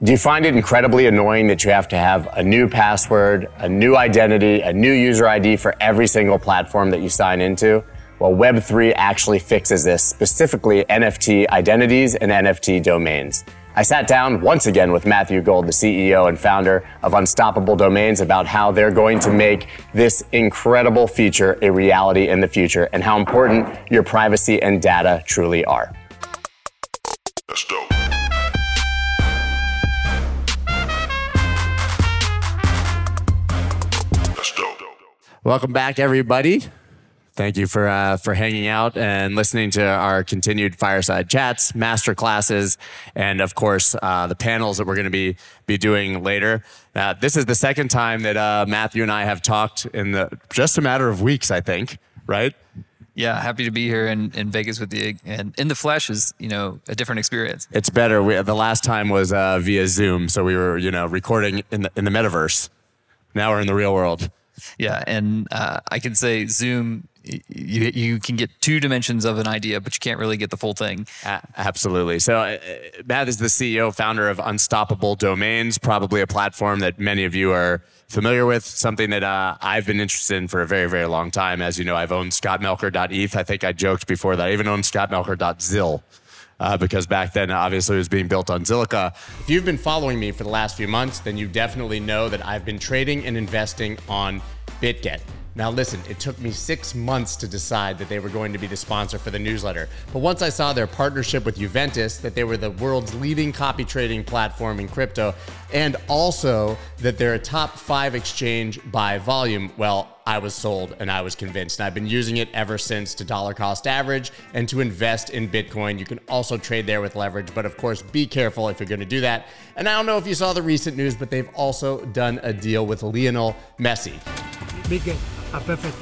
Do you find it incredibly annoying that you have to have a new password, a new identity, a new user ID for every single platform that you sign into? Well, Web3 actually fixes this, specifically NFT identities and NFT domains. I sat down once again with Matthew Gould, the CEO and founder of Unstoppable Domains, about how they're going to make this incredible feature a reality in the future and how important your privacy and data truly are. That's dope. Welcome back, everybody. Thank you for uh, for hanging out and listening to our continued fireside chats, master classes, and of course uh, the panels that we're going to be be doing later. Uh, this is the second time that uh, Matthew and I have talked in the just a matter of weeks, I think. Right? Yeah, happy to be here in, in Vegas with you. And in the flesh is, you know, a different experience. It's better. We, the last time was uh, via Zoom, so we were, you know, recording in the in the metaverse. Now we're in the real world. Yeah, and uh, I can say Zoom. You, you can get two dimensions of an idea, but you can't really get the full thing. Absolutely. So, uh, Matt is the CEO, founder of Unstoppable Domains, probably a platform that many of you are familiar with, something that uh, I've been interested in for a very, very long time. As you know, I've owned scottmelker.eth. I think I joked before that I even owned scottmelker.zil. Uh, because back then, obviously, it was being built on Zilliqa. If you've been following me for the last few months, then you definitely know that I've been trading and investing on BitGet. Now, listen, it took me six months to decide that they were going to be the sponsor for the newsletter. But once I saw their partnership with Juventus, that they were the world's leading copy trading platform in crypto, and also that they're a top five exchange by volume, well, I was sold and I was convinced. And I've been using it ever since to dollar cost average and to invest in Bitcoin. You can also trade there with leverage, but of course, be careful if you're going to do that. And I don't know if you saw the recent news, but they've also done a deal with Lionel Messi. Big game. A perfect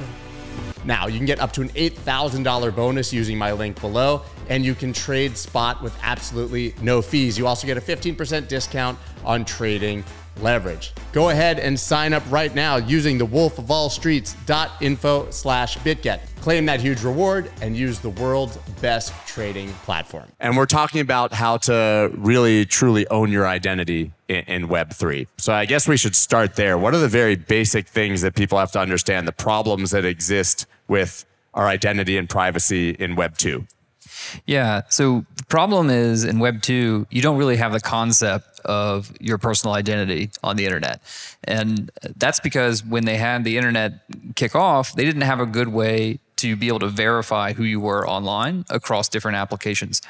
Now, you can get up to an $8,000 bonus using my link below, and you can trade spot with absolutely no fees. You also get a 15% discount on trading leverage. Go ahead and sign up right now using the wolf of all streets.info slash bitget. Claim that huge reward and use the world's best trading platform. And we're talking about how to really truly own your identity in, in Web3. So I guess we should start there. What are the very basic things that people have to understand, the problems that exist with our identity and privacy in Web 2? Yeah. So the problem is in Web 2, you don't really have the concept of your personal identity on the internet. And that's because when they had the internet kick off, they didn't have a good way to be able to verify who you were online across different applications.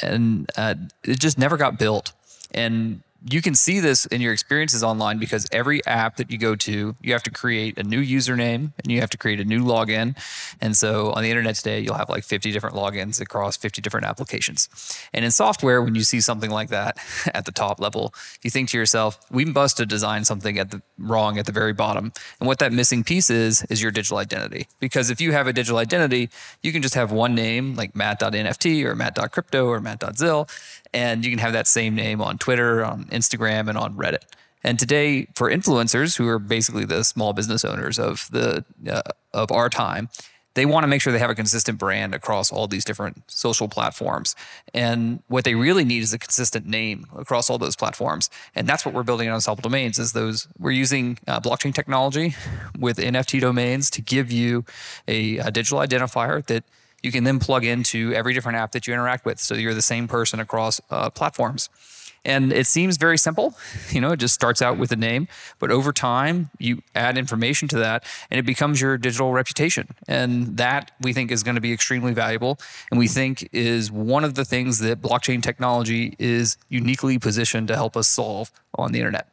And uh, it just never got built. And you can see this in your experiences online because every app that you go to, you have to create a new username and you have to create a new login. And so on the internet today, you'll have like 50 different logins across 50 different applications. And in software, when you see something like that at the top level, you think to yourself, we must have designed something at the wrong at the very bottom. And what that missing piece is, is your digital identity. Because if you have a digital identity, you can just have one name like matt.nft or matt.crypto or matt.zil and you can have that same name on Twitter, on Instagram, and on Reddit. And today, for influencers who are basically the small business owners of the uh, of our time, they want to make sure they have a consistent brand across all these different social platforms. And what they really need is a consistent name across all those platforms. And that's what we're building on Unstoppable Domains is those we're using uh, blockchain technology with NFT domains to give you a, a digital identifier that you can then plug into every different app that you interact with. So you're the same person across uh, platforms. And it seems very simple. You know, it just starts out with a name, but over time, you add information to that and it becomes your digital reputation. And that we think is going to be extremely valuable. And we think is one of the things that blockchain technology is uniquely positioned to help us solve on the internet.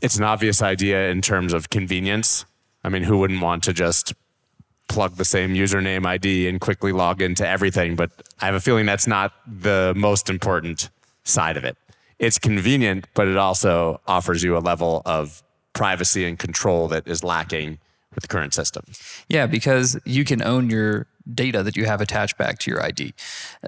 It's an obvious idea in terms of convenience. I mean, who wouldn't want to just plug the same username ID and quickly log into everything. But I have a feeling that's not the most important side of it. It's convenient, but it also offers you a level of privacy and control that is lacking with the current system. Yeah, because you can own your data that you have attached back to your ID.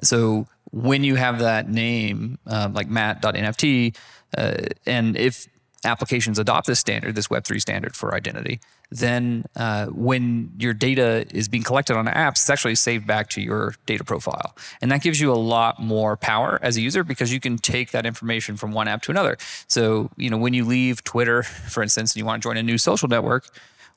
So when you have that name, uh, like matt.nft, uh, and if applications adopt this standard, this Web3 standard for identity, then uh, when your data is being collected on apps, it's actually saved back to your data profile. And that gives you a lot more power as a user because you can take that information from one app to another. So, you know, when you leave Twitter, for instance, and you want to join a new social network,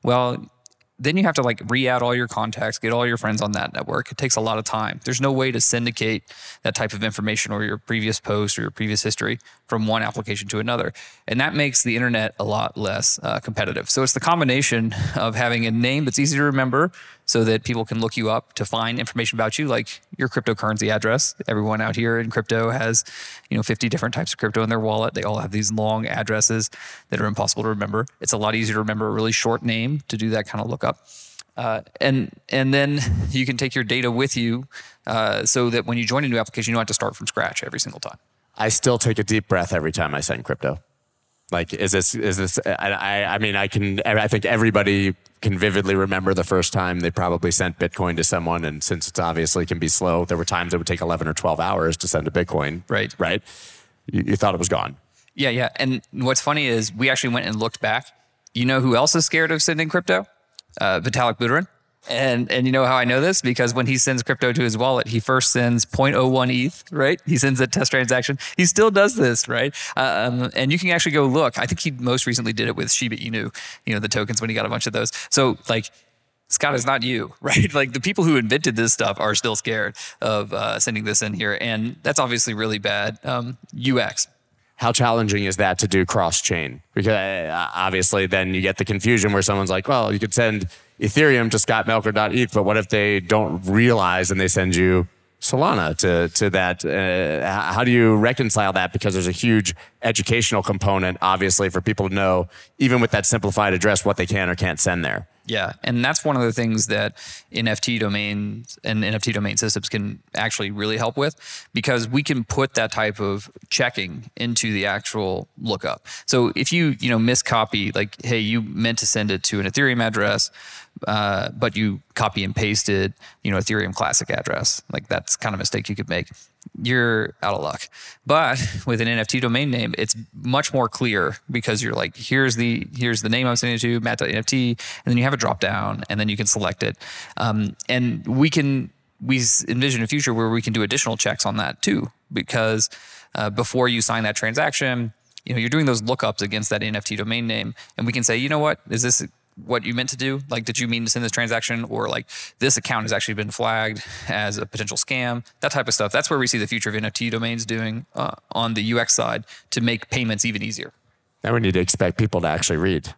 well, then you have to like re-add all your contacts, get all your friends on that network. It takes a lot of time. There's no way to syndicate that type of information or your previous post or your previous history from one application to another, and that makes the internet a lot less uh, competitive. So it's the combination of having a name that's easy to remember, so that people can look you up to find information about you, like your cryptocurrency address. Everyone out here in crypto has, you know, 50 different types of crypto in their wallet. They all have these long addresses that are impossible to remember. It's a lot easier to remember a really short name to do that kind of lookup. Uh, and and then you can take your data with you, uh, so that when you join a new application, you don't have to start from scratch every single time. I still take a deep breath every time I send crypto. Like, is this, is this, I, I, I mean, I can, I think everybody can vividly remember the first time they probably sent Bitcoin to someone. And since it's obviously can be slow, there were times it would take 11 or 12 hours to send a Bitcoin. Right. Right. You, you thought it was gone. Yeah, yeah. And what's funny is we actually went and looked back. You know who else is scared of sending crypto? Uh, Vitalik Buterin. And and you know how I know this because when he sends crypto to his wallet, he first sends 0.01 ETH, right? He sends a test transaction. He still does this, right? Um, and you can actually go look. I think he most recently did it with Shiba Inu, you know, the tokens when he got a bunch of those. So like. Scott is not you, right? Like the people who invented this stuff are still scared of uh, sending this in here, and that's obviously really bad um, UX. How challenging is that to do cross chain? Because uh, obviously, then you get the confusion where someone's like, "Well, you could send Ethereum to scottmelker.eth, but what if they don't realize and they send you Solana to to that? Uh, how do you reconcile that? Because there's a huge educational component, obviously, for people to know, even with that simplified address, what they can or can't send there. Yeah, and that's one of the things that NFT domains and NFT domain systems can actually really help with because we can put that type of checking into the actual lookup. So if you you know miscopy, like hey, you meant to send it to an Ethereum address, uh, but you copy and pasted, you know, Ethereum Classic address. Like that's kind of a mistake you could make. You're out of luck. But with an NFT domain name, it's much more clear because you're like, here's the here's the name I'm sending it to, Matt.NFT, and then you have a drop down, and then you can select it. Um, and we can we envision a future where we can do additional checks on that too, because uh, before you sign that transaction, you know, you're doing those lookups against that NFT domain name, and we can say, you know what, is this what you meant to do? Like, did you mean to send this transaction, or like this account has actually been flagged as a potential scam? That type of stuff. That's where we see the future of NFT domains doing uh, on the UX side to make payments even easier. Now we need to expect people to actually read.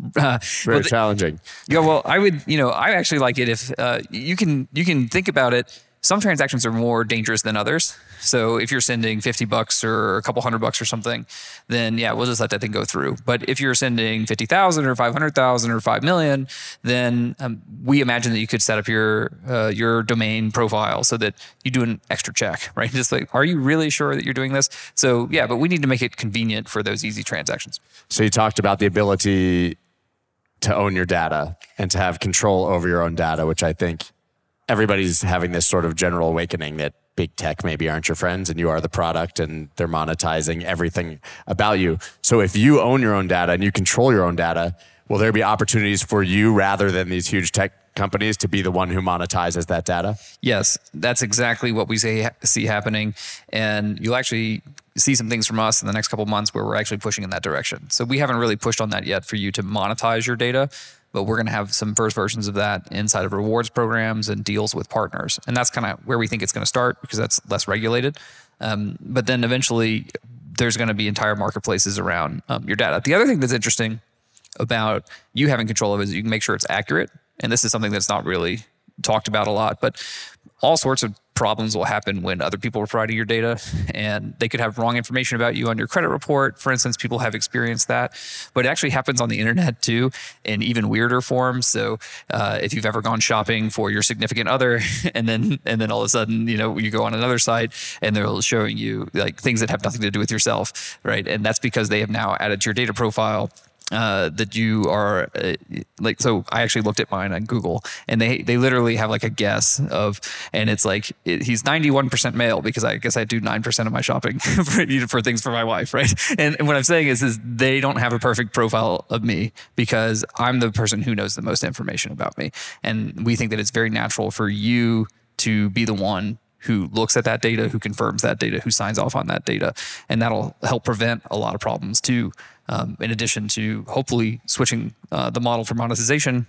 Uh, Very well, the- challenging. yeah, well, I would, you know, I actually like it if uh, you can you can think about it. Some transactions are more dangerous than others. So if you're sending 50 bucks or a couple hundred bucks or something, then yeah, we'll just let that thing go through. But if you're sending 50,000 or 500,000 or 5 million, then um, we imagine that you could set up your uh, your domain profile so that you do an extra check, right? Just like, are you really sure that you're doing this? So yeah, but we need to make it convenient for those easy transactions. So you talked about the ability to own your data and to have control over your own data, which I think everybody's having this sort of general awakening that big tech maybe aren't your friends and you are the product and they're monetizing everything about you. So if you own your own data and you control your own data, will there be opportunities for you rather than these huge tech companies to be the one who monetizes that data? Yes, that's exactly what we see happening. And you'll actually see some things from us in the next couple months where we're actually pushing in that direction. So we haven't really pushed on that yet for you to monetize your data, but we're going to have some first versions of that inside of rewards programs and deals with partners. And that's kind of where we think it's going to start because that's less regulated. Um, but then eventually there's going to be entire marketplaces around um, your data. The other thing that's interesting about you having control of it is you can make sure it's accurate. And this is something that's not really talked about a lot, but all sorts of problems will happen when other people are providing your data and they could have wrong information about you on your credit report. For instance, people have experienced that, but it actually happens on the internet too in even weirder forms. So uh, if you've ever gone shopping for your significant other and then, and then all of a sudden, you know, you go on another site and they're showing you like things that have nothing to do with yourself, right? And that's because they have now added to your data profile uh, that you are uh, like so i actually looked at mine on google and they they literally have like a guess of and it's like it, he's 91% male because i guess i do 9% of my shopping for, for things for my wife right? And, and what i'm saying is is they don't have a perfect profile of me because i'm the person who knows the most information about me. And we think that it's very natural for you to be the one who looks at that data, who confirms that data, who signs off on that data. And that'll help prevent a lot of problems too, um, in addition to hopefully switching uh, the model for monetization.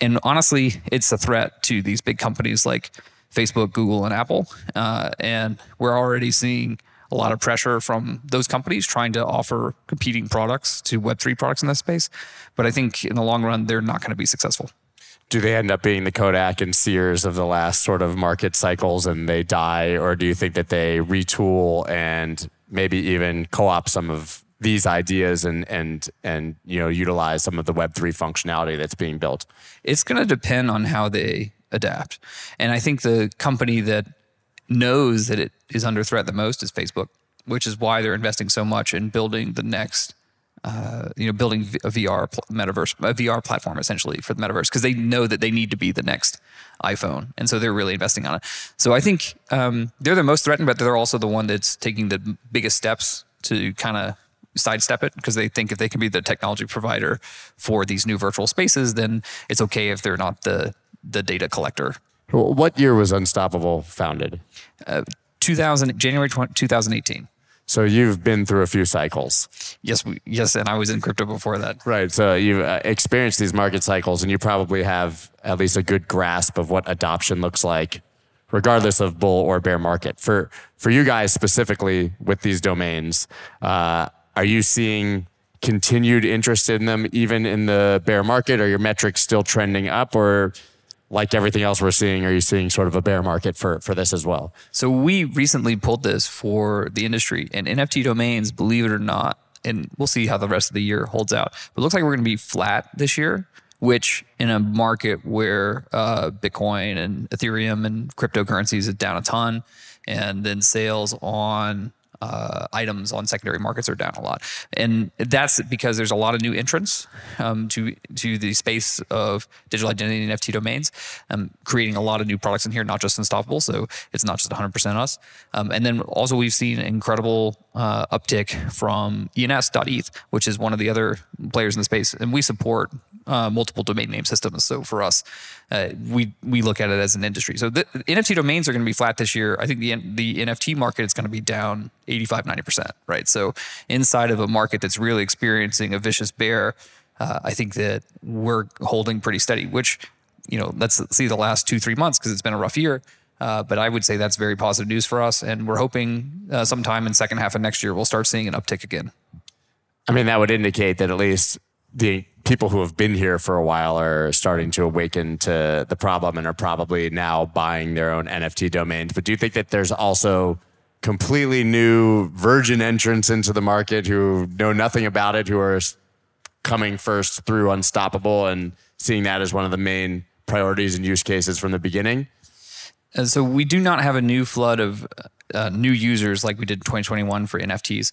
And honestly, it's a threat to these big companies like Facebook, Google, and Apple. Uh, and we're already seeing a lot of pressure from those companies trying to offer competing products to Web3 products in that space. But I think in the long run, they're not going to be successful do they end up being the Kodak and Sears of the last sort of market cycles and they die? Or do you think that they retool and maybe even co opt some of these ideas and and and you know utilize some of the web3 functionality that's being built it's going to depend on how they adapt and i think the company that knows that it is under threat the most is facebook which is why they're investing so much in building the next uh, you know, building a VR metaverse, a VR platform essentially for the metaverse because they know that they need to be the next iPhone, and so they're really investing on it. So I think um, they're the most threatened, but they're also the one that's taking the biggest steps to kind of sidestep it because they think if they can be the technology provider for these new virtual spaces, then it's okay if they're not the the data collector. What year was Unstoppable founded? Uh, 2000 January 20, 2018. So you've been through a few cycles. Yes, we, yes, and I was in crypto before that. Right. So you've uh, experienced these market cycles, and you probably have at least a good grasp of what adoption looks like, regardless of bull or bear market. For for you guys specifically with these domains, uh, are you seeing continued interest in them even in the bear market? Are your metrics still trending up, or like everything else we're seeing, are you seeing sort of a bear market for, for this as well? So we recently pulled this for the industry and NFT domains, believe it or not, and we'll see how the rest of the year holds out. But it looks like we're going to be flat this year, which in a market where uh, Bitcoin and Ethereum and cryptocurrencies is down a ton, and then sales on uh, items on secondary markets are down a lot, and that's because there's a lot of new entrants um, to to the space of digital identity and NFT domains, um, creating a lot of new products in here, not just Unstoppable. So it's not just 100% us, um, and then also we've seen incredible uh, uptick from ENS.eth, which is one of the other players in the space, and we support uh, multiple domain name systems. So for us, uh, we we look at it as an industry. So the, NFT domains are going to be flat this year. I think the the NFT market is going to be down 85, 90 percent, right? So inside of a market that's really experiencing a vicious bear, uh, I think that we're holding pretty steady. Which you know, let's see the last two three months because it's been a rough year. Uh, but I would say that's very positive news for us, and we're hoping uh, sometime in second half of next year we'll start seeing an uptick again. I mean, that would indicate that at least the people who have been here for a while are starting to awaken to the problem and are probably now buying their own NFT domains. But do you think that there's also completely new virgin entrants into the market who know nothing about it, who are coming first through Unstoppable and seeing that as one of the main priorities and use cases from the beginning? And so we do not have a new flood of uh, new users like we did in 2021 for NFTs.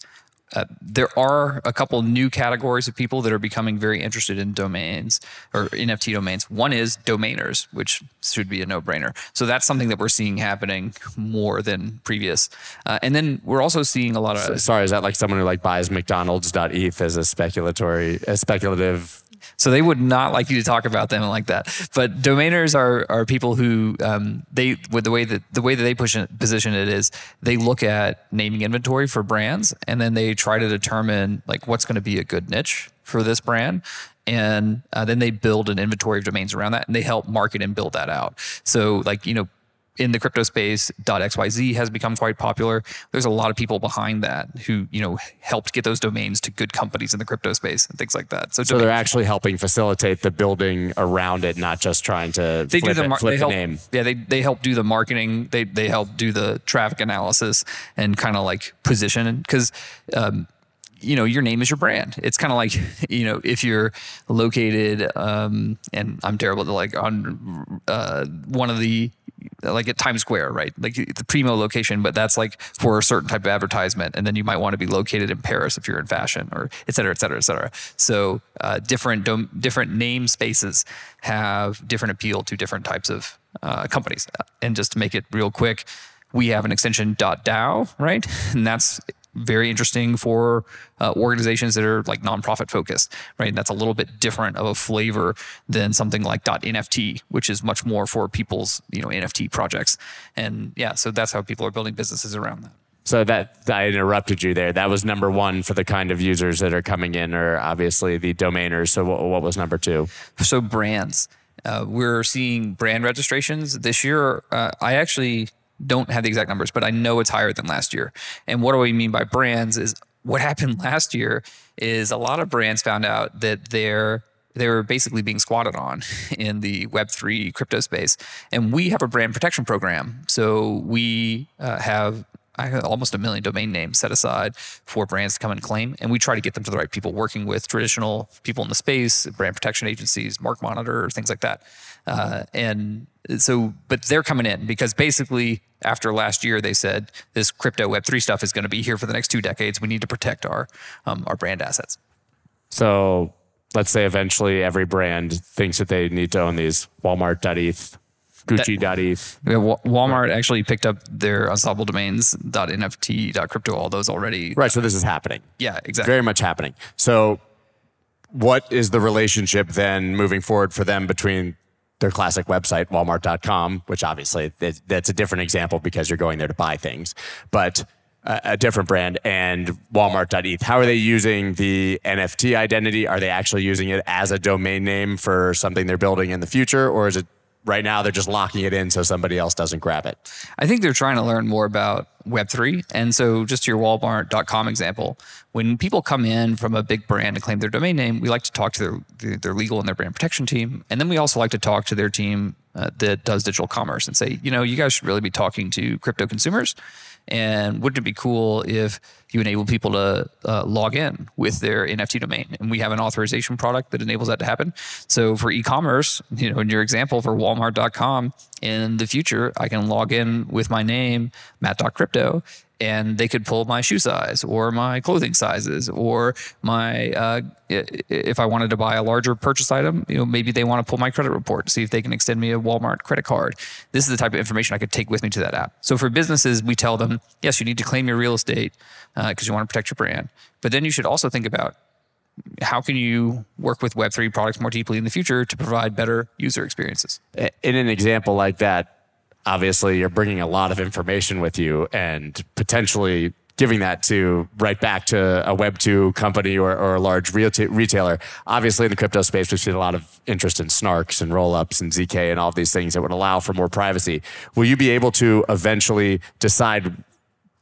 Uh, there are a couple new categories of people that are becoming very interested in domains or NFT domains. One is domainers, which should be a no-brainer. So that's something that we're seeing happening more than previous. Uh, and then we're also seeing a lot of. So, sorry, is that like someone who like buys McDonald's.eth as a speculatory, a speculative so they would not like you to talk about them like that. But domainers are are people who um, they with the way that the way that they push it, position it is they look at naming inventory for brands and then they try to determine like what's going to be a good niche for this brand and uh, then they build an inventory of domains around that and they help market and build that out so like you know in the crypto space, .xyz has become quite popular. There's a lot of people behind that who, you know, helped get those domains to good companies in the crypto space and things like that. So, so they're actually helping facilitate the building around it, not just trying to they flip, do the, mar- it, flip they help, the name. Yeah, they, they help do the marketing. They, they help do the traffic analysis and kind of like position because, um, you know your name is your brand it's kind of like you know if you're located um, and i'm terrible to like on uh, one of the like at Times Square, right? Like the primo location, but that's like for a certain type of advertisement. And then you might want to be located in Paris if you're in fashion or et cetera, et cetera, et cetera. So uh, different, dom- different name spaces have different appeal to different types of uh, companies. And just to make it real quick, we have an extension .dao, right? And that's very interesting for uh, organizations that are like nonprofit focused, right? And that's a little bit different of a flavor than something like .nft, which is much more for people's you know NFT projects. And yeah, so that's how people are building businesses around that. So that I interrupted you there. That was number one for the kind of users that are coming in, or obviously the domainers. So what, what was number two? So brands, uh, we're seeing brand registrations this year. Uh, I actually don't have the exact numbers, but I know it's higher than last year. And what do we mean by brands is what happened last year is a lot of brands found out that they're they were basically being squatted on in the Web3 crypto space. And we have a brand protection program. So we uh, have have almost a million domain names set aside for brands to come and claim. And we try to get them to the right people, working with traditional people in the space, brand protection agencies, Mark Monitor, things like that. Uh, and so, but they're coming in because basically after last year, they said this crypto Web3 stuff is going to be here for the next two decades. We need to protect our, um, our brand assets. So let's say eventually every brand thinks that they need to own these Walmart.eth, Gucci.eth. Yeah, Walmart actually picked up their unstoppable domains .nft, .crypto, all those already. Right. So this is happening. Yeah, exactly. Very much happening. So what is the relationship then moving forward for them between their classic website, walmart.com, which obviously that's a different example because you're going there to buy things, but a different brand and walmart.eth. How are they using the NFT identity? Are they actually using it as a domain name for something they're building in the future? Or is it right now they're just locking it in so somebody else doesn't grab it? I think they're trying to learn more about Web3. And so, just to your Walmart.com example, when people come in from a big brand and claim their domain name, we like to talk to their, their legal and their brand protection team. And then we also like to talk to their team uh, that does digital commerce and say, you know, you guys should really be talking to crypto consumers. And wouldn't it be cool if you enable people to uh, log in with their NFT domain? And we have an authorization product that enables that to happen. So for e-commerce, you know, in your example for Walmart.com, in the future, I can log in with my name, Matt.crypto, and they could pull my shoe size or my clothing sizes or my uh, if I wanted to buy a larger purchase item, you know, maybe they want to pull my credit report to see if they can extend me a Walmart credit card. This is the type of information I could take with me to that app. So for businesses, we tell them, yes, you need to claim your real estate because uh, you want to protect your brand, but then you should also think about how can you work with Web3 products more deeply in the future to provide better user experiences? In an example like that, obviously you're bringing a lot of information with you and potentially giving that to right back to a web 2 company or, or a large retailer. Obviously in the crypto space we've seen a lot of interest in snarks and rollups and zk and all these things that would allow for more privacy. Will you be able to eventually decide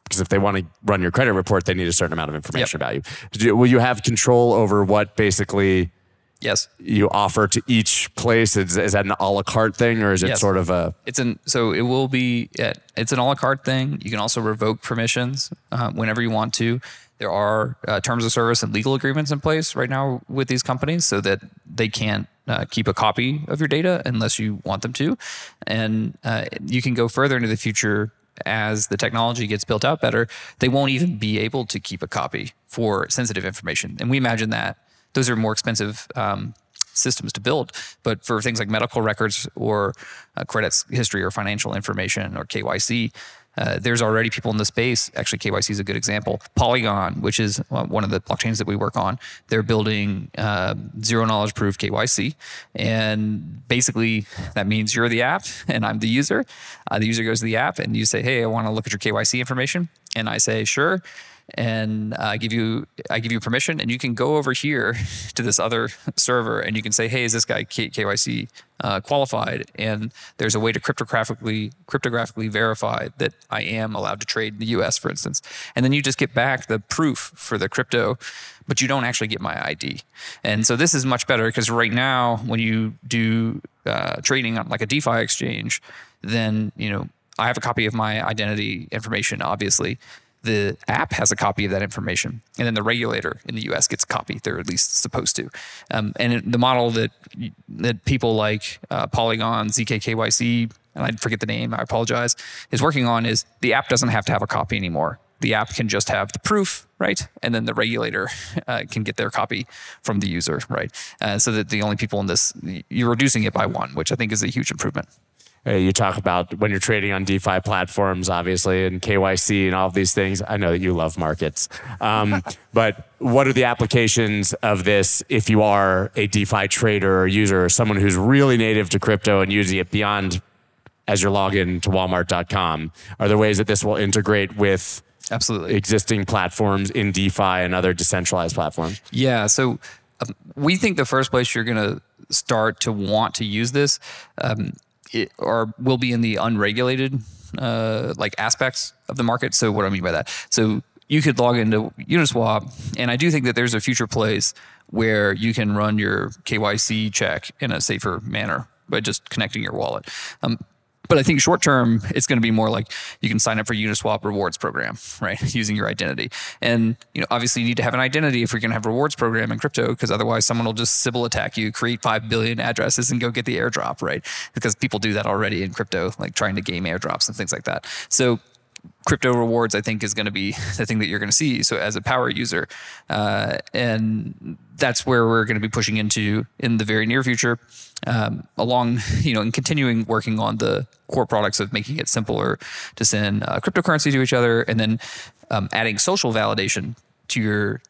because if they want to run your credit report they need a certain amount of information yep. about you will you have control over what basically Yes. You offer to each place. Is, is that an a la carte thing, or is it yes. sort of a? It's an so it will be. It's an a la carte thing. You can also revoke permissions uh, whenever you want to. There are uh, terms of service and legal agreements in place right now with these companies, so that they can't uh, keep a copy of your data unless you want them to, and uh, you can go further into the future as the technology gets built out better, they won't even be able to keep a copy for sensitive information. And we imagine that those are more expensive um, systems to build. But for things like medical records or uh, credit history or financial information or KYC, uh, there's already people in the space. Actually, KYC is a good example. Polygon, which is one of the blockchains that we work on, they're building uh, zero knowledge proof KYC. And basically, that means you're the app and I'm the user. Uh, the user goes to the app and you say, Hey, I want to look at your KYC information. And I say, Sure and I give you I give you permission, and you can go over here to this other server, and you can say, "Hey, is this guy K- KYC uh, qualified?" And there's a way to cryptographically cryptographically verify that I am allowed to trade in the U.S., for instance. And then you just get back the proof for the crypto, but you don't actually get my ID. And so this is much better because right now, when you do uh, trading on like a DeFi exchange, then you know I have a copy of my identity information, obviously the app has a copy of that information, and then the regulator in the U.S. gets a copy. They're at least supposed to. Um, and the model that that people like uh, Polygon, ZKKYC and I forget the name, I apologize, is working on is the app doesn't have to have a copy anymore. The app can just have the proof, right? And then the regulator uh, can get their copy from the user, right? Uh, so that the only people in this, you're reducing it by one, which I think is a huge improvement. You talk about when you're trading on DeFi platforms, obviously, and KYC and all of these things. I know that you love markets. Um, but what are the applications of this if you are a DeFi trader or user or someone who's really native to crypto and using it beyond as your login to walmart.com? Are there ways that this will integrate with Absolutely. existing platforms in DeFi and other decentralized platforms? Yeah. So um, we think the first place you're going to start to want to use this um, it, or will be in the unregulated uh, like aspects of the market. So what do I mean by that? So you could log into Uniswap, and I do think that there's a future place where you can run your KYC check in a safer manner by just connecting your wallet. Um, but I think short term, it's going to be more like you can sign up for Uniswap rewards program, right? Using your identity. And, you know, obviously you need to have an identity if you're going to have rewards program in crypto, because otherwise someone will just Sybil attack you, create 5 billion addresses and go get the airdrop, right? Because people do that already in crypto, like trying to game airdrops and things like that. So crypto rewards, I think, is going to be the thing that you're going to see. So as a power user, uh, and that's where we're going to be pushing into in the very near future. Um, along, you know, and continuing working on the core products of making it simpler to send uh, cryptocurrency to each other, and then um, adding social validation to your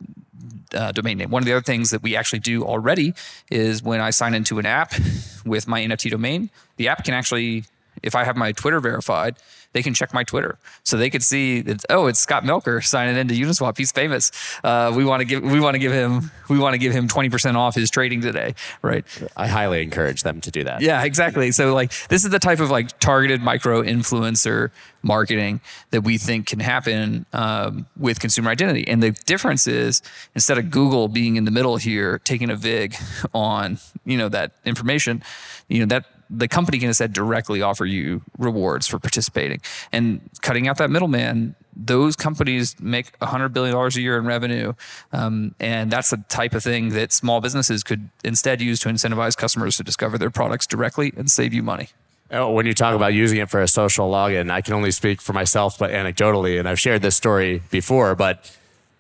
uh, domain name. One of the other things that we actually do already is when I sign into an app with my NFT domain, the app can actually, if I have my Twitter verified, they can check my Twitter, so they could see that oh, it's Scott Melker signing into Uniswap. He's famous. Uh, we want to give we want to give him we want to give him twenty percent off his trading today, right? I highly encourage them to do that. Yeah, exactly. So like this is the type of like targeted micro influencer marketing that we think can happen um, with consumer identity. And the difference is instead of Google being in the middle here, taking a vig on you know that information, you know that the company can instead directly offer you rewards for participating and cutting out that middleman those companies make $100 billion a year in revenue. Um, and that's the type of thing that small businesses could instead use to incentivize customers to discover their products directly and save you money. Oh, when you talk about using it for a social login, I can only speak for myself, but anecdotally, and I've shared this story before, but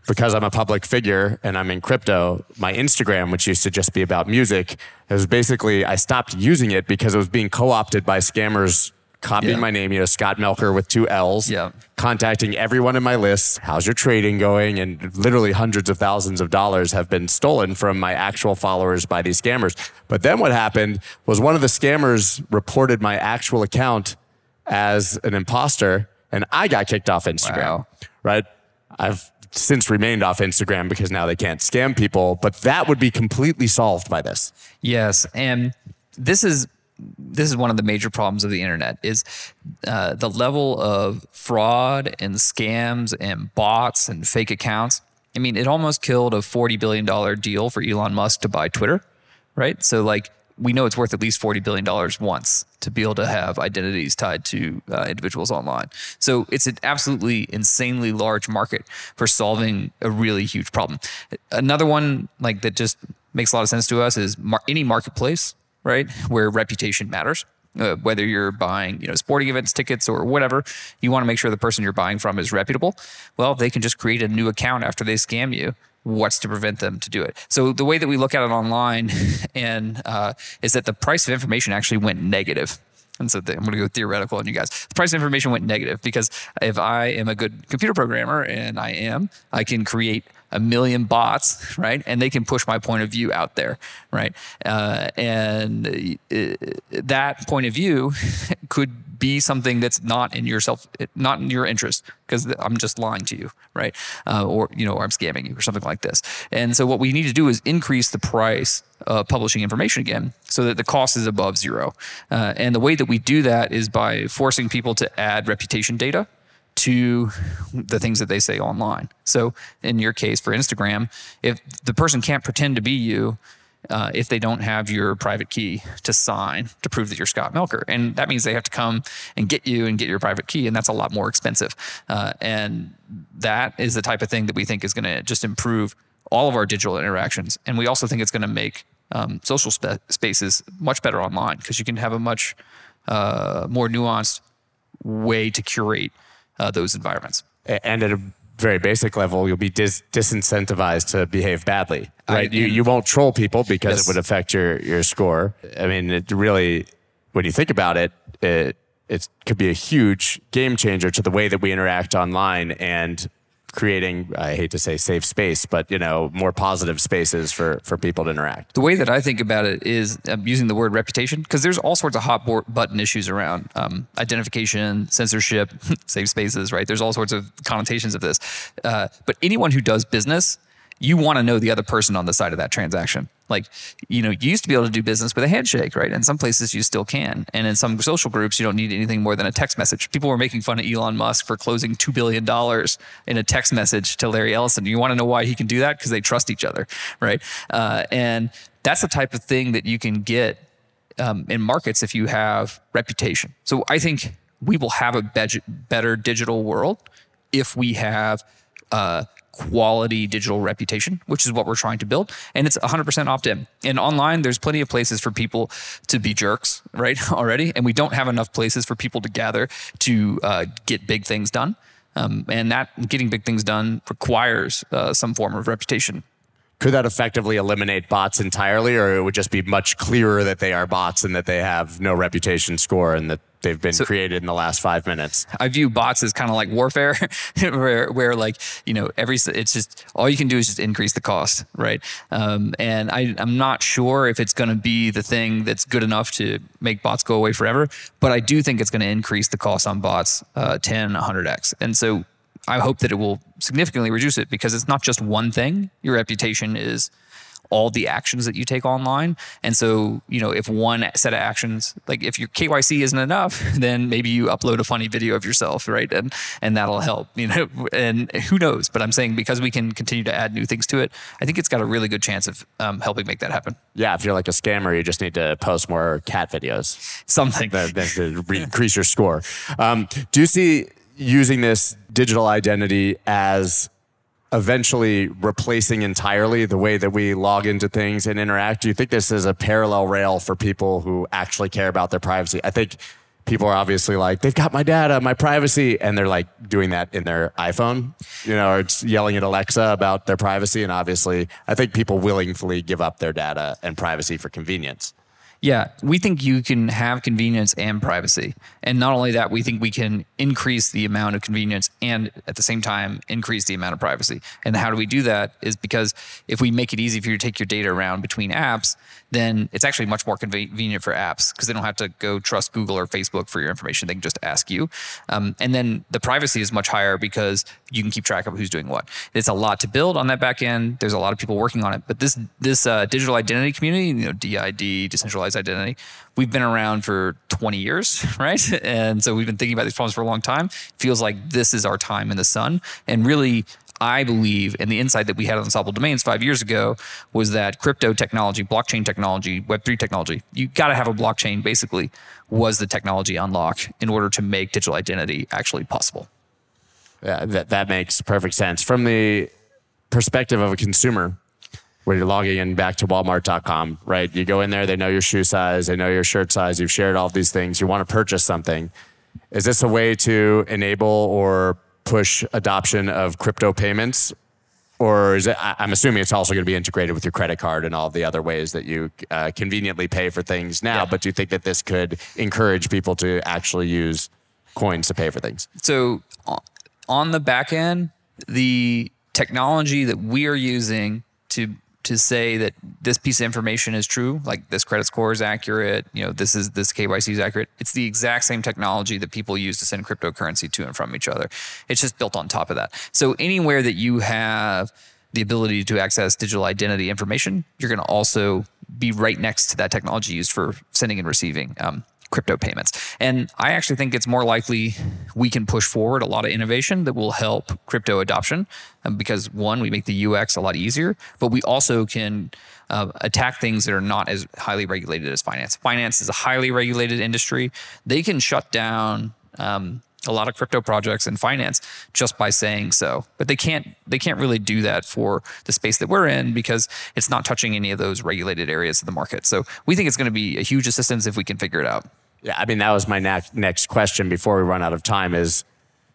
because I'm a public figure and I'm in crypto, my Instagram, which used to just be about music, was basically I stopped using it because it was being co-opted by scammers copying Yeah. my name, you know, Scott Melker with two L's, Yeah. contacting everyone in my list. How's your trading going? And literally hundreds of thousands of dollars have been stolen from my actual followers by these scammers. But then what happened was one of the scammers reported my actual account as an imposter and I got kicked off Instagram. Wow. Right? I've since remained off Instagram because now they can't scam people, but that would be completely solved by this. Yes, and this is this is one of the major problems of the internet is uh, the level of fraud and scams and bots and fake accounts. I mean, it almost killed a forty billion dollar deal for Elon Musk to buy Twitter, right? So like we know it's worth at least forty billion dollars once to be able to have identities tied to uh, individuals online. So it's an absolutely insanely large market for solving a really huge problem. Another one like that just makes a lot of sense to us is mar- any marketplace, right, where reputation matters. Uh, whether you're buying, you know, sporting events tickets or whatever, you want to make sure the person you're buying from is reputable. Well, they can just create a new account after they scam you what's to prevent them to do it. So the way that we look at it online and uh, is that the price of information actually went negative. And so the, I'm going to go theoretical on you guys. The price of information went negative because if I am a good computer programmer, and I am, I can create a million bots, right? And they can push my point of view out there, right? Uh, and uh, that point of view could be something that's not in your self, not in your interest, because I'm just lying to you, right? Uh, or you know, or I'm scamming you, or something like this. And so what we need to do is increase the price of publishing information again, so that the cost is above zero. Uh, and the way that we do that is by forcing people to add reputation data to the things that they say online. So in your case for Instagram, if the person can't pretend to be you, uh, if they don't have your private key to sign to prove that you're Scott Melker, and that means they have to come and get you and get your private key, and that's a lot more expensive. Uh, and that is the type of thing that we think is going to just improve all of our digital interactions, and we also think it's going to make um, social spa- spaces much better online because you can have a much uh, more nuanced way to curate uh, those environments. And at a very basic level, you'll be dis- disincentivized to behave badly, I- right? you, you won't troll people because Yes. it would affect your, your score. I mean, it really, when you think about it, it, it could be a huge game changer to the way that we interact online and creating, I hate to say safe space, but, you know, more positive spaces for, for people to interact. The way that I think about it is um, using the word reputation because there's all sorts of hot button issues around um, identification, censorship, safe spaces, right? There's all sorts of connotations of this. Uh, but anyone who does business, you want to know the other person on the side of that transaction. Like, you know, you used to be able to do business with a handshake, right? In some places, you still can. And in some social groups, you don't need anything more than a text message. People were making fun of Elon Musk for closing $2 billion in a text message to Larry Ellison. You want to know why he can do that? Because they trust each other, right? Uh, and that's the type of thing that you can get um, in markets if you have reputation. So I think we will have a better digital world if we have uh, quality digital reputation, which is what we're trying to build. And it's 100% opt in. And online, there's plenty of places for people to be jerks, right? Already. And we don't have enough places for people to gather to uh, get big things done. Um, and that getting big things done requires uh, some form of reputation. Could that effectively eliminate bots entirely, or it would just be much clearer that they are bots and that they have no reputation score and that they've been created in the last five minutes? I view bots as kind of like warfare, where where like you know every it's just all you can do is just increase the cost, right? Um, and I I'm not sure if it's going to be the thing that's good enough to make bots go away forever, but I do think it's going to increase the cost on bots uh, 10, 100x, and so I hope that it will significantly reduce it because it's not just one thing. Your reputation is all the actions that you take online. And so, you know, if one set of actions, like if your KYC isn't enough, then maybe you upload a funny video of yourself, right? And and that'll help, you know. And who knows? But I'm saying because we can continue to add new things to it, I think it's got a really good chance of um, helping make that happen. Yeah, if you're like a scammer, you just need to post more cat videos. Something. that, that to increase your score. Um, do you see using this digital identity as eventually replacing entirely the way that we log into things and interact? Do you think this is a parallel rail for people who actually care about their privacy? I think people are obviously like, they've got my data, my privacy, and they're like doing that in their iPhone, you know, or yelling at Alexa about their privacy. And obviously, I think people willingly give up their data and privacy for convenience. Yeah, we think you can have convenience and privacy. And not only that, we think we can increase the amount of convenience and at the same time increase the amount of privacy. And how do we do that is because if we make it easy for you to take your data around between apps, then it's actually much more convenient for apps because they don't have to go trust Google or Facebook for your information. They can just ask you. Um, and then the privacy is much higher because you can keep track of who's doing what. It's a lot to build on that back end. There's a lot of people working on it. But this this uh, digital identity community, you know, DID, decentralized identity, we've been around for 20 years, right? And so we've been thinking about these problems for a long time. It Feels like this is our time in the sun. And really, I believe, and the insight that we had on Unstoppable Domains five years ago was that crypto technology, blockchain technology, Web3 technology, you got to have a blockchain basically, was the technology unlock in order to make digital identity actually possible. Yeah, that, that makes perfect sense. From the perspective of a consumer, where you're logging in back to walmart.com, right? You go in there, they know your shoe size, they know your shirt size, you've shared all these things, you want to purchase something. Is this a way to enable or push adoption of crypto payments? Or is it, I'm assuming it's also going to be integrated with your credit card and all the other ways that you uh, conveniently pay for things now. Yeah. But do you think that this could encourage people to actually use coins to pay for things? So on the back end, the technology that we are using to to say that this piece of information is true, like this credit score is accurate, you know, this is this KYC is accurate. It's the exact same technology that people use to send cryptocurrency to and from each other. It's just built on top of that. So anywhere that you have the ability to access digital identity information, you're going to also be right next to that technology used for sending and receiving um, crypto payments. And I actually think it's more likely we can push forward a lot of innovation that will help crypto adoption um, because one, we make the UX a lot easier, but we also can uh, attack things that are not as highly regulated as finance. Finance is a highly regulated industry. They can shut down. Um, a lot of crypto projects and finance just by saying so but they can't they can't really do that for the space that we're in because it's not touching any of those regulated areas of the market so we think it's going to be a huge assistance if we can figure it out Yeah, I mean that was my next next question before we run out of time. Is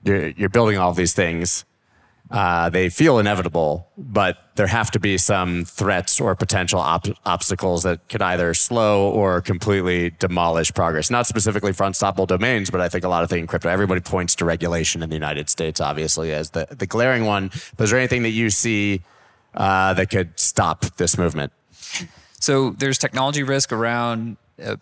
you're, you're building all these things. Uh, they feel inevitable, but there have to be some threats or potential op- obstacles that could either slow or completely demolish progress. Not specifically for unstoppable domains, but I think a lot of things in crypto. Everybody points to regulation in the United States, obviously, as the, the glaring one. But is there anything that you see uh, that could stop this movement? So there's technology risk around uh,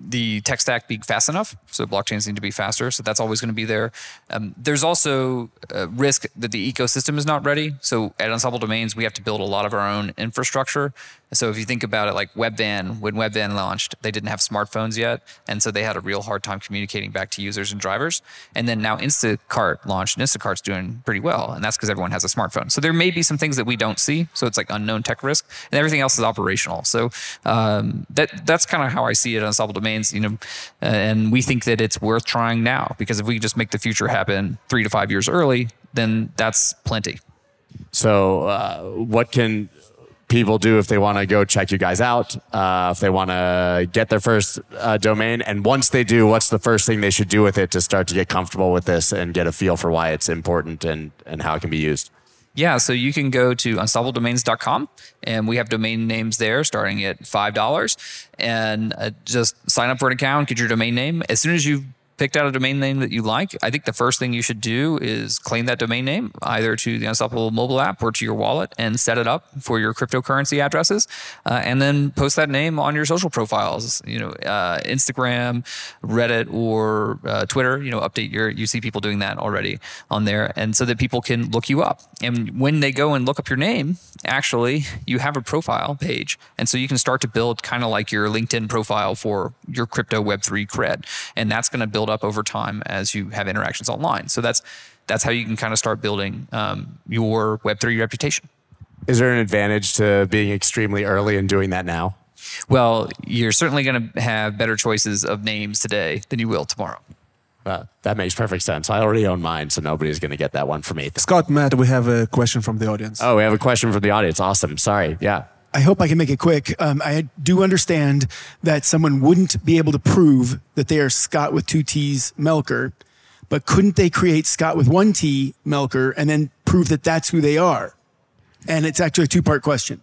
the tech stack being fast enough. So blockchains need to be faster. So that's always going to be there. Um, there's also a risk that the ecosystem is not ready. So at Unstoppable Domains, we have to build a lot of our own infrastructure. So if you think about it, like Webvan, when Webvan launched, they didn't have smartphones yet, and so they had a real hard time communicating back to users and drivers. And then now Instacart launched, and Instacart's doing pretty well, and that's because everyone has a smartphone. So there may be some things that we don't see. So it's like unknown tech risk, and everything else is operational. So um, that that's kind of how I see it on Unstoppable Domains. You know, and we think that it's worth trying now because if we just make the future happen three to five years early, then that's plenty. So, uh, what can people do if they want to go check you guys out, uh, if they want to get their first uh, domain. And once they do, what's the first thing they should do with it to start to get comfortable with this and get a feel for why it's important and, and how it can be used? Yeah, so you can go to unstoppabledomains.com and we have domain names there starting at $5 and uh, just sign up for an account, get your domain name. As soon as you picked out a domain name that you like, I think the first thing you should do is claim that domain name either to the Unstoppable mobile app or to your wallet and set it up for your cryptocurrency addresses, uh, and then post that name on your social profiles. You know, uh, Instagram, Reddit, or uh, Twitter. You know, update your. You see people doing that already on there, and so that people can look you up. And when they go and look up your name, actually, you have a profile page, and so you can start to build kind of like your LinkedIn profile for your crypto Web three cred, and that's going to build build up over time as you have interactions online. So that's that's how you can kind of start building um, your Web3 reputation. Is there an advantage to being extremely early and doing that now? Well, you're certainly going to have better choices of names today than you will tomorrow. Uh, that makes perfect sense. I already own mine, so nobody's going to get that one for me. Scott, Matt, we have a question from the audience. Oh, we have a question from the audience. Awesome. Sorry. Yeah. I hope I can make it quick. Um, I do understand that someone wouldn't be able to prove that they are Scott with two T's Melker, but couldn't they create Scott with one T Melker and then prove that that's who they are? And it's actually a two part question.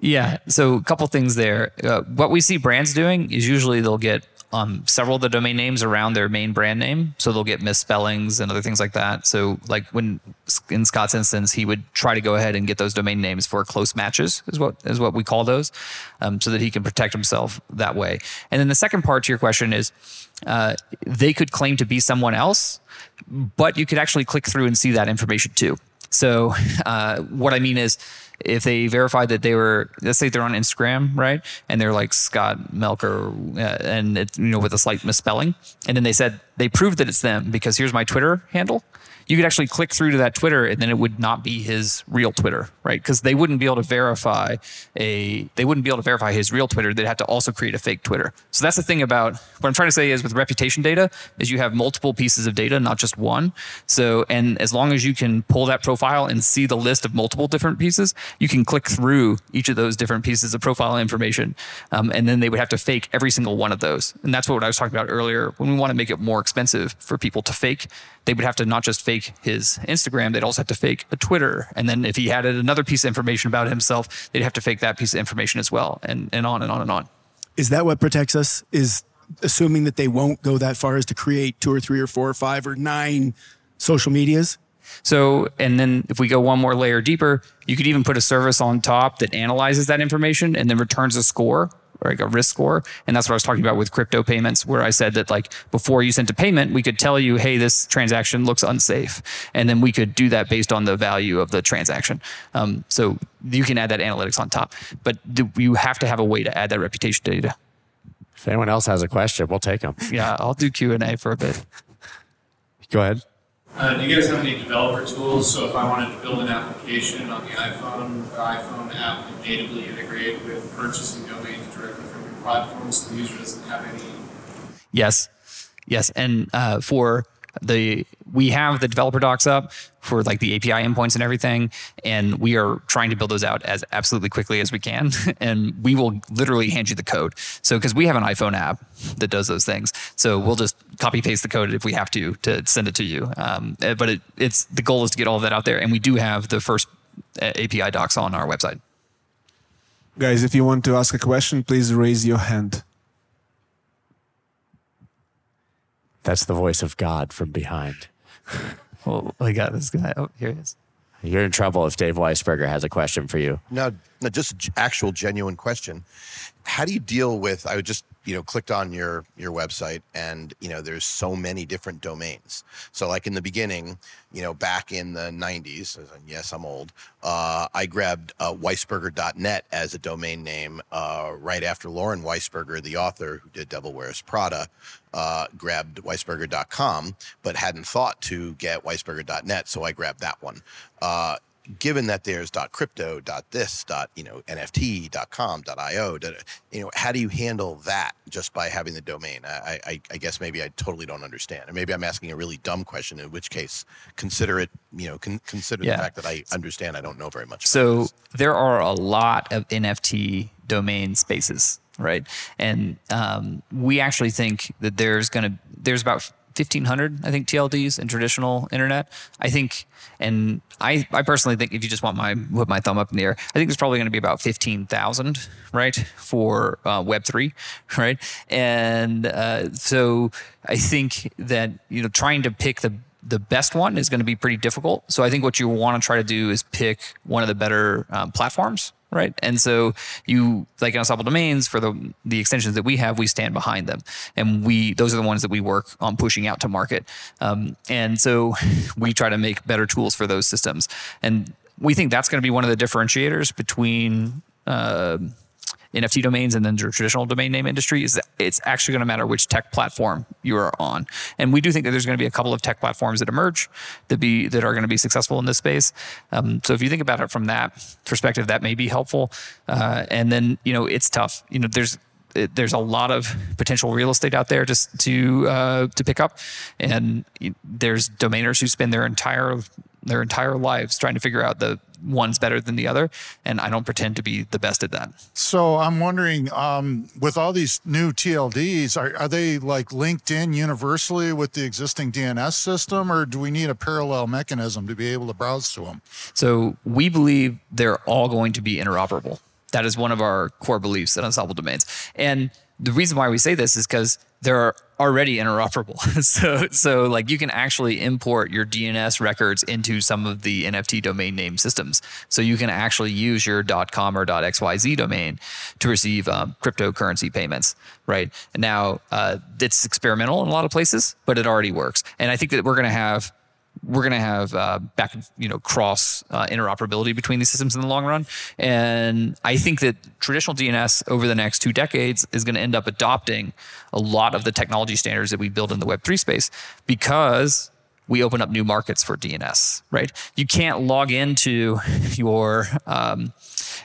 Yeah. So a couple things there. Uh, what we see brands doing is usually they'll get um, several of the domain names around their main brand name. So they'll get misspellings and other things like that. So, like when in Scott's instance, he would try to go ahead and get those domain names for close matches, is what is what we call those, um, so that he can protect himself that way. And then the second part to your question is, uh, they could claim to be someone else, but you could actually click through and see that information too. So, uh, what I mean is if they verified that they were, let's say they're on Instagram, right, and they're like Scott Melker, uh, and it's you know with a slight misspelling, and then they said they proved that it's them because here's my Twitter handle you could actually click through to that Twitter and then it would not be his real Twitter, right? Because they wouldn't be able to verify a they wouldn't be able to verify his real Twitter. They'd have to also create a fake Twitter. So that's the thing about what I'm trying to say is with reputation data is you have multiple pieces of data, not just one. So and as long as you can pull that profile and see the list of multiple different pieces, you can click through each of those different pieces of profile information, um, and then they would have to fake every single one of those. And that's what I was talking about earlier. When we want to make it more expensive for people to fake, they would have to not just fake his Instagram, they'd also have to fake a Twitter. And then if he added another piece of information about himself, they'd have to fake that piece of information as well, and, and on and on and on. Is that what protects us? Is assuming that they won't go that far as to create two or three or four or five or nine social medias? So, and then if we go one more layer deeper, you could even put a service on top that analyzes that information and then returns a score like a risk score. And that's what I was talking about with crypto payments, where I said that like before you sent a payment, we could tell you, hey, this transaction looks unsafe. And then we could do that based on the value of the transaction. Um, so you can add that analytics on top, but you have to have a way to add that reputation data. If anyone else has a question, we'll take them. Yeah, I'll do Q&A for a bit. Go ahead. Uh, do you guys have any developer tools? So if I wanted to build an application on the iPhone, the iPhone app would natively integrate with purchasing domains directly from your platform, so the user doesn't have any. Yes, yes, and uh, for the we have the developer docs up for like the API endpoints and everything, and we are trying to build those out as absolutely quickly as we can. and we will literally hand you the code. So because we have an iPhone app that does those things, so we'll just copy paste the code if we have to to send it to you. Um, eh, but it, it's the goal is to get all of that out there, and we do have the first uh, API docs on our website. Guys, if you want to ask a question, please raise your hand. That's the voice of God from behind. Well, we got this guy. Oh, here he is. You're in trouble if Dave Weisberger has a question for you. Now, now just actual genuine question. How do you deal with? I just you know clicked on your your website and you know there's so many different domains. So like in the beginning, you know back in the 90s, and yes I'm old. Uh, I grabbed uh, Weisberger.net as a domain name uh, right after Lauren Weisberger, the author who did Devil Wears Prada, uh, grabbed Weisberger.com, but hadn't thought to get Weisberger.net, so I grabbed that one. Uh, given that there's crypto this you know nft.com io you know how do you handle that just by having the domain I, I i guess maybe i totally don't understand and maybe i'm asking a really dumb question in which case consider it you know con- consider Yeah. the fact that i understand i don't know very much about So this. there are a lot of NFT domain spaces, right? And um, we actually think that there's going to there's about 1,500, I think, TLDs in traditional internet. I think, and I, I personally think if you just want my put my thumb up in the air, I think there's probably going to be about 15,000, right, for uh, Web three, right? And uh, so I think that you know trying to pick the the best one is going to be pretty difficult. So I think what you want to try to do is pick one of the better um, platforms, right? And so you like in Unstoppable Domains for the the extensions that we have, we stand behind them, and we those are the ones that we work on pushing out to market. Um, and so we try to make better tools for those systems, and we think that's going to be one of the differentiators between. Uh, NFT domains and then the traditional domain name industry is that it's actually going to matter which tech platform you are on. And we do think that there's going to be a couple of tech platforms that emerge that be that are going to be successful in this space. Um, so if you think about it from that perspective, that may be helpful. Uh, and then you know it's tough. You know there's there's a lot of potential real estate out there just to uh, to pick up, and there's domainers who spend their entire their entire lives trying to figure out the one's better than the other, and I don't pretend to be the best at that. So I'm wondering, um, with all these new TLDs, are, are they like linked in universally with the existing DNS system, or do we need a parallel mechanism to be able to browse to them? So we believe they're all going to be interoperable. That is one of our core beliefs at Unstoppable Domains. And the reason why we say this is because they're already interoperable. so, so like you can actually import your DNS records into some of the NFT domain name systems. So you can actually use your .com or .xyz domain to receive um, cryptocurrency payments, right? Now uh, it's experimental in a lot of places, but it already works. And I think that we're going to have we're going to have uh, back, you know, cross uh, interoperability between these systems in the long run. And I think that traditional DNS over the next two decades is going to end up adopting a lot of the technology standards that we build in the Web3 space because we open up new markets for DNS, right? You can't log into your um,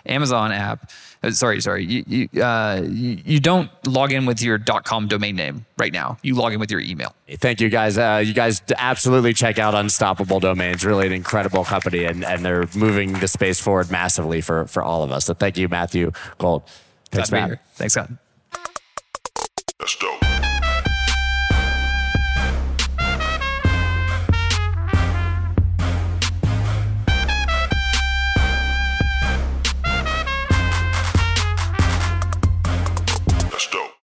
Amazon app. Uh, Sorry, sorry. You, you, uh, you, you don't log in with your .com domain name right now. You log in with your email. Thank you guys. Uh, you guys absolutely check out Unstoppable Domains. Really an incredible company, and, and they're moving the space forward massively for, for all of us. So thank you, Matthew Gould. Thanks, Matt. Thanks, God.